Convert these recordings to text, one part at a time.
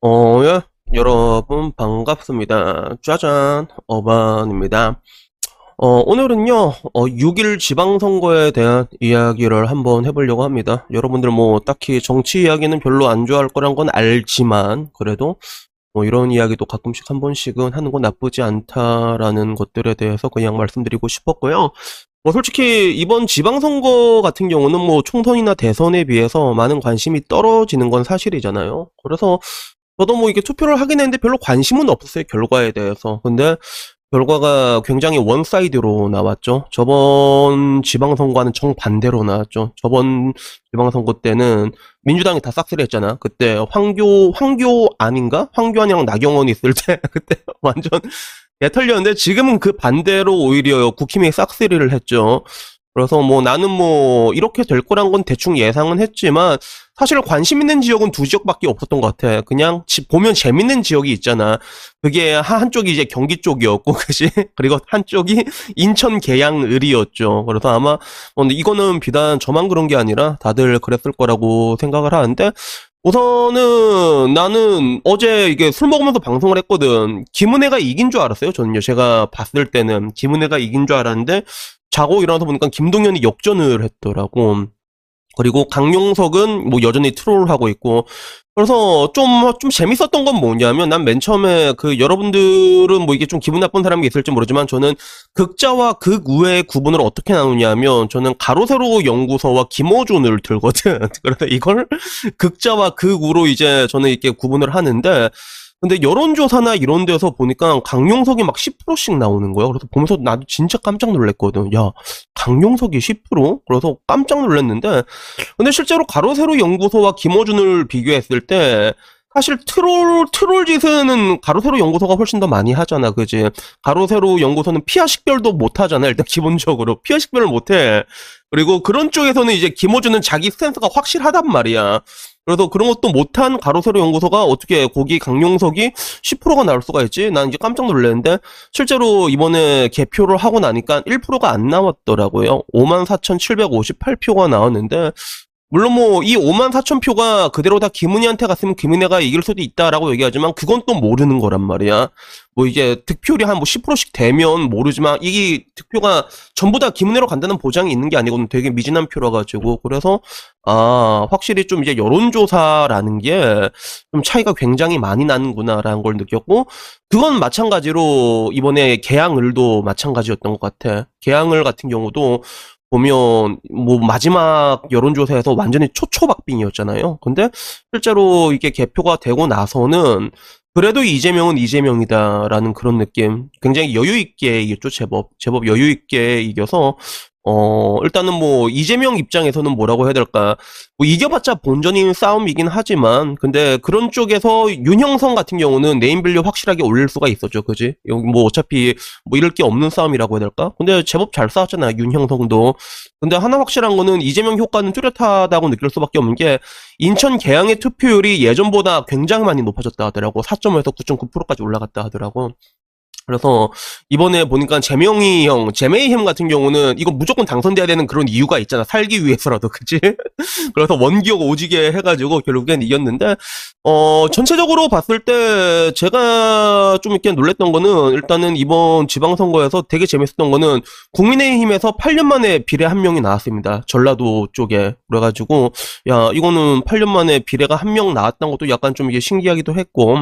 어, 예. 여러분, 반갑습니다. 짜잔, 어반입니다. 어, 오늘은요, 어, 6일 지방선거에 대한 이야기를 한번 해보려고 합니다. 여러분들 뭐, 딱히 정치 이야기는 별로 안 좋아할 거란 건 알지만, 그래도, 뭐, 이런 이야기도 가끔씩 한 번씩은 하는 건 나쁘지 않다라는 것들에 대해서 그냥 말씀드리고 싶었고요. 뭐, 솔직히, 이번 지방선거 같은 경우는 뭐, 총선이나 대선에 비해서 많은 관심이 떨어지는 건 사실이잖아요. 그래서, 저도 뭐 이게 투표를 하긴 했는데 별로 관심은 없었어요, 결과에 대해서. 근데 결과가 굉장히 one side로 나왔죠. 저번 지방선거와는 정반대로 나왔죠. 저번 지방선거 때는 민주당이 다 싹쓸이 했잖아. 그때 황교, 황교 아닌가? 황교안이랑 나경원이 있을 때, 그때 완전 개털렸는데 지금은 그 반대로 오히려 국힘이 싹쓸이를 했죠. 그래서 뭐 나는 뭐 이렇게 될 거란 건 대충 예상은 했지만 사실 관심 있는 지역은 두 지역밖에 없었던 것 같아. 그냥 보면 재밌는 지역이 있잖아. 그게 한쪽이 이제 경기 쪽이었고, 그지? 그리고 한쪽이 인천 계양 을이었죠. 그래서 아마 뭐 이거는 비단 저만 그런 게 아니라 다들 그랬을 거라고 생각을 하는데 우선은 나는 어제 이게 술 먹으면서 방송을 했거든. 김은혜가 이긴 줄 알았어요. 저는요. 제가 봤을 때는 김은혜가 이긴 줄 알았는데 자고 일어나서 보니까 김동현이 역전을 했더라고. 그리고 강용석은 뭐 여전히 트롤을 하고 있고 그래서 좀, 좀 재밌었던 건 뭐냐면 난 맨 처음에 그 여러분들은 뭐 이게 좀 기분 나쁜 사람이 있을지 모르지만 저는 극자와 극우의 구분을 어떻게 나누냐면 저는 가로세로 연구소와 김어준을 들거든. 그래서 이걸 극자와 극우로 이제 저는 이렇게 구분을 하는데 근데 여론조사나 이런 데서 보니까 강용석이 막 10%씩 나오는 거예요. 그래서 보면서 나도 진짜 깜짝 놀랐거든. 야, 강용석이 10%? 그래서 깜짝 놀랐는데, 근데 실제로 가로세로 연구소와 김어준을 비교했을 때, 사실 트롤, 트롤 짓은 가로세로 연구소가 훨씬 더 많이 하잖아, 그지? 가로세로 연구소는 피하 식별도 못 하잖아, 일단 기본적으로. 피하 식별을 못 해. 그리고 그런 쪽에서는 이제 김어준은 자기 스탠스가 확실하단 말이야. 그래서 그런 것도 못한 가로세로 연구소가 어떻게 거기 강용석이 10%가 나올 수가 있지? 난 이제 깜짝 놀랐는데 실제로 이번에 개표를 하고 나니까 1%가 안 나왔더라고요. 54,758표가 나왔는데 물론 뭐 이 5만 4천 표가 그대로 다 김은희한테 갔으면 김은혜가 이길 수도 있다라고 얘기하지만 그건 또 모르는 거란 말이야. 뭐 이게 득표율이 한 뭐 10%씩 되면 모르지만 이게 득표가 전부 다 김은혜로 간다는 보장이 있는 게 아니거든. 되게 미진한 표라 가지고 그래서 아 확실히 좀 이제 여론조사라는 게 좀 차이가 굉장히 많이 나는구나라는 걸 느꼈고 그건 마찬가지로 이번에 개항을도 마찬가지였던 것 같아. 개항을 같은 경우도 보면 뭐 마지막 여론조사에서 완전히 초초박빙이었잖아요. 근데 실제로 이게 개표가 되고 나서는 그래도 이재명은 이재명이다라는 그런 느낌. 굉장히 여유 있게 이겼죠, 제법. 제법 여유 있게 이겨서 어, 일단은 뭐, 이재명 입장에서는 뭐라고 해야 될까. 뭐, 이겨봤자 본전인 싸움이긴 하지만, 근데 그런 쪽에서 윤형선 같은 경우는 네임밸류 확실하게 올릴 수가 있었죠. 그지? 뭐, 어차피 뭐, 잃을 게 없는 싸움이라고 해야 될까? 근데 제법 잘 싸웠잖아요. 윤형선도. 근데 하나 확실한 거는 이재명 효과는 뚜렷하다고 느낄 수밖에 없는 게, 인천 계양의 투표율이 예전보다 굉장히 많이 높아졌다 하더라고. 4.5에서 9.9%까지 올라갔다 하더라고. 그래서 이번에 보니까 재명이 형, 재명이햄 같은 경우는 이거 무조건 당선돼야 되는 그런 이유가 있잖아. 살기 위해서라도, 그치? 그래서 원기옥 오지게 해가지고 결국엔 이겼는데, 어, 전체적으로 봤을 때 제가 좀 이렇게 놀랬던 거는 일단은 이번 지방선거에서 되게 재밌었던 거는 국민의힘에서 8년 만에 비례 한 명이 나왔습니다. 전라도 쪽에. 그래가지고, 야, 이거는 8년 만에 비례가 한 명 나왔던 것도 약간 좀 이게 신기하기도 했고,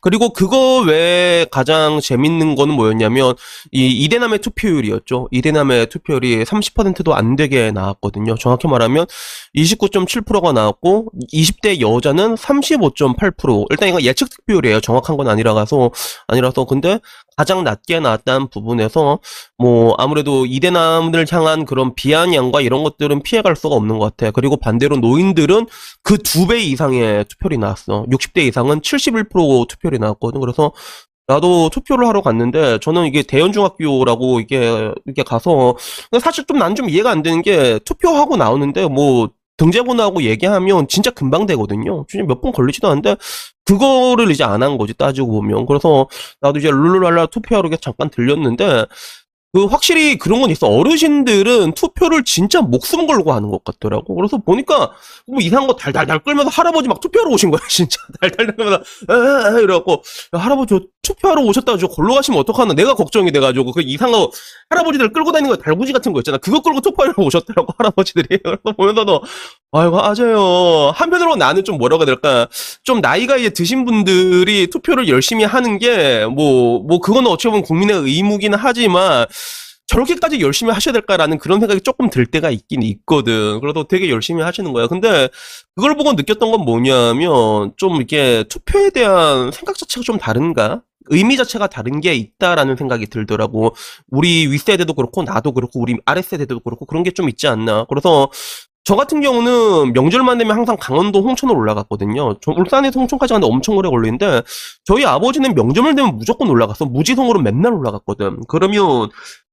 그리고 그거 외에 가장 재밌는 있는 거는 뭐였냐면 이 이대남의 투표율이었죠. 이대남의 투표율이 30%도 안 되게 나왔거든요. 정확히 말하면 29.7%가 나왔고 20대 여자는 35.8%. 일단 이거 예측 투표율이에요. 정확한 건 아니라서 아니라서 근데 가장 낮게 나왔다는 부분에서 뭐 아무래도 이대남을 향한 그런 비아냥과 이런 것들은 피해갈 수가 없는 것 같아. 그리고 반대로 노인들은 그 두 배 이상의 투표율이 나왔어. 60대 이상은 71% 투표율이 나왔거든. 그래서 나도 투표를 하러 갔는데 저는 이게 대연중학교라고 이게 이렇게 가서 사실 좀난좀 이해가 안 되는 게 투표하고 나오는데 뭐 등재본하고 얘기하면 진짜 금방 되거든요. 진짜 몇 분 걸리지도 않는데 그거를 이제 안 한 거지 따지고 보면 그래서 나도 이제 룰루랄라 투표하러 잠깐 들렸는데 그 확실히 그런 건 있어. 어르신들은 투표를 진짜 목숨 걸고 하는 것 같더라고. 그래서 보니까 뭐 이상한 거 달달달 끌면서 할아버지 막 투표하러 오신 거야, 진짜. 달달달 끌면서 에에에 이래갖고 야, 할아버지 저 투표하러 오셨다고 저 골로 가시면 어떡하나 내가 걱정이 돼가지고 그 이상한 거 할아버지들 끌고 다니는 거 달구지 같은 거 있잖아. 그거 끌고 투표하러 오셨더라고 할아버지들이. 보면서도 아이고 맞아요. 한편으로 나는 좀 뭐라고 해야 될까 좀 나이가 이제 드신 분들이 투표를 열심히 하는 게 뭐뭐 그거는 어찌 보면 국민의 의무기는 하지만 저렇게까지 열심히 하셔야 될까라는 그런 생각이 조금 들 때가 있긴 있거든. 그래도 되게 열심히 하시는 거야. 근데 그걸 보고 느꼈던 건 뭐냐면 좀 이게 투표에 대한 생각 자체가 좀 다른가? 의미 자체가 다른 게 있다라는 생각이 들더라고. 우리 윗세대도 그렇고 나도 그렇고 우리 아랫세대도 그렇고 그런 게 좀 있지 않나. 그래서 저 같은 경우는 명절만 되면 항상 강원도 홍천으로 올라갔거든요. 저 울산에서 홍천까지 가는데 엄청 오래 걸리는데 저희 아버지는 명절만 되면 무조건 올라갔어. 무지성으로 맨날 올라갔거든. 그러면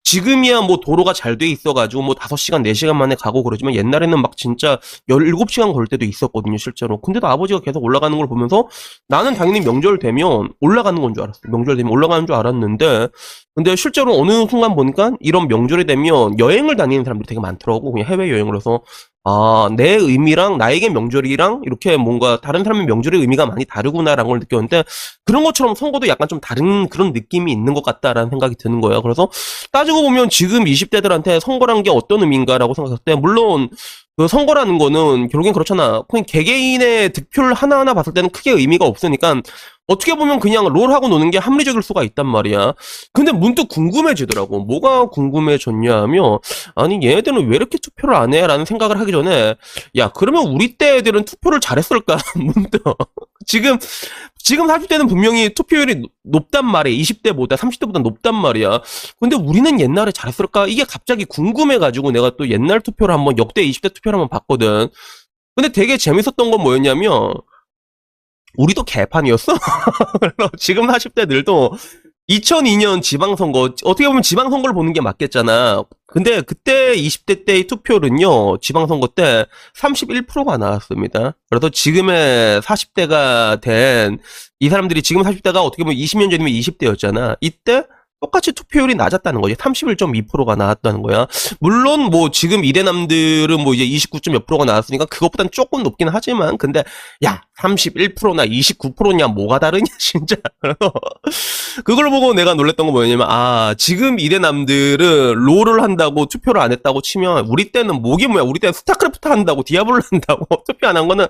지금이야 뭐 도로가 잘 돼 있어가지고 뭐 5시간, 4시간 만에 가고 그러지만 옛날에는 막 진짜 17시간 걸 때도 있었거든요, 실제로. 근데도 아버지가 계속 올라가는 걸 보면서 나는 당연히 명절 되면 올라가는 건 줄 알았어. 명절 되면 올라가는 줄 알았는데 근데 실제로 어느 순간 보니까 이런 명절이 되면 여행을 다니는 사람들이 되게 많더라고. 그냥 해외여행을 해서 아, 내 의미랑 나에게 명절이랑 이렇게 뭔가 다른 사람의 명절의 의미가 많이 다르구나라는 걸 느꼈는데 그런 것처럼 선거도 약간 좀 다른 그런 느낌이 있는 것 같다라는 생각이 드는 거예요. 그래서 따지고 보면 지금 20대들한테 선거란 게 어떤 의미인가라고 생각했을 때 물론 그 선거라는 거는 결국엔 그렇잖아. 그냥 개개인의 득표를 하나하나 봤을 때는 크게 의미가 없으니까 어떻게 보면 그냥 롤하고 노는 게 합리적일 수가 있단 말이야. 근데 문득 궁금해지더라고. 뭐가 궁금해졌냐 하면, 아니, 얘네들은 왜 이렇게 투표를 안 해? 라는 생각을 하기 전에, 야, 그러면 우리 때 애들은 투표를 잘했을까? 문득. 지금, 지금 40대는 분명히 투표율이 높단 말이야. 20대보다, 30대보다 높단 말이야. 근데 우리는 옛날에 잘했을까? 이게 갑자기 궁금해가지고 내가 또 옛날 투표를 한번, 역대 20대 투표를 한번 봤거든. 근데 되게 재밌었던 건 뭐였냐면, 우리도 개판이었어. 지금 40대들도 2002년 지방선거 어떻게 보면 지방선거를 보는 게 맞겠잖아. 근데 그때 20대 때의 투표는요. 지방선거 때 31%가 나왔습니다. 그래서 지금의 40대가 된 이 사람들이 지금 40대가 어떻게 보면 20년 전이면 20대였잖아. 이때 똑같이 투표율이 낮았다는 거지. 31.2%가 나왔다는 거야. 물론 뭐 지금 이대남들은 뭐 이제 29. 몇 프로가 나왔으니까 그것보단 조금 높긴 하지만 근데 야 31%나 29%냐 뭐가 다르냐 진짜. 그걸 보고 내가 놀랬던 건 뭐냐면 아 지금 이대남들은 롤을 한다고 투표를 안 했다고 치면 우리 때는 뭐기 뭐야 우리 때는 스타크래프트 한다고 디아블로 한다고 투표 안 한 거는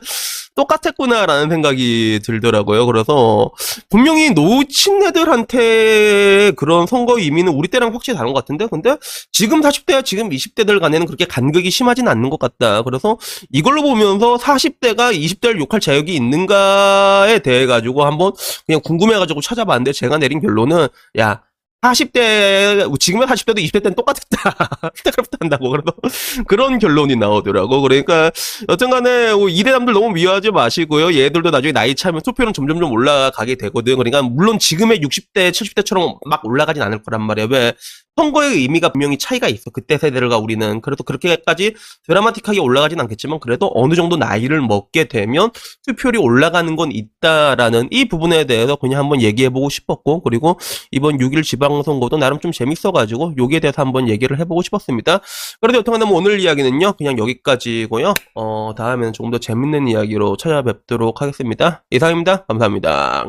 똑같았구나라는 생각이 들더라고요. 그래서 분명히 노친 애들한테 그런 선거 의미는 우리 때랑 확실히 다른 것 같은데, 근데 지금 40대와 지금 20대들 간에는 그렇게 간극이 심하진 않는 것 같다. 그래서 이걸로 보면서 40대가 20대를 욕할 자격이 있는가에 대해 가지고 한번 그냥 궁금해 가지고 찾아봤는데 제가 내린 결론은 야 40대, 지금의 40대도 20대 때는 똑같았다. 스타크래프트 한다고. 그래서 그런 결론이 나오더라고. 그러니까, 여튼 간에, 뭐 이대남들 너무 미워하지 마시고요. 얘들도 나중에 나이 차면 투표는 점점 점 올라가게 되거든. 그러니까, 물론 지금의 60대, 70대처럼 막 올라가진 않을 거란 말이야. 왜? 선거의 의미가 분명히 차이가 있어. 그때 세대들과 우리는. 그래도 그렇게까지 드라마틱하게 올라가진 않겠지만, 그래도 어느 정도 나이를 먹게 되면 투표율이 올라가는 건 있다라는 이 부분에 대해서 그냥 한번 얘기해보고 싶었고, 그리고 이번 6일 지방선거도 나름 좀 재밌어가지고, 여기에 대해서 한번 얘기를 해보고 싶었습니다. 그래도 여튼간에 뭐 오늘 이야기는요, 그냥 여기까지고요 어, 다음에는 조금 더 재밌는 이야기로 찾아뵙도록 하겠습니다. 이상입니다. 감사합니다.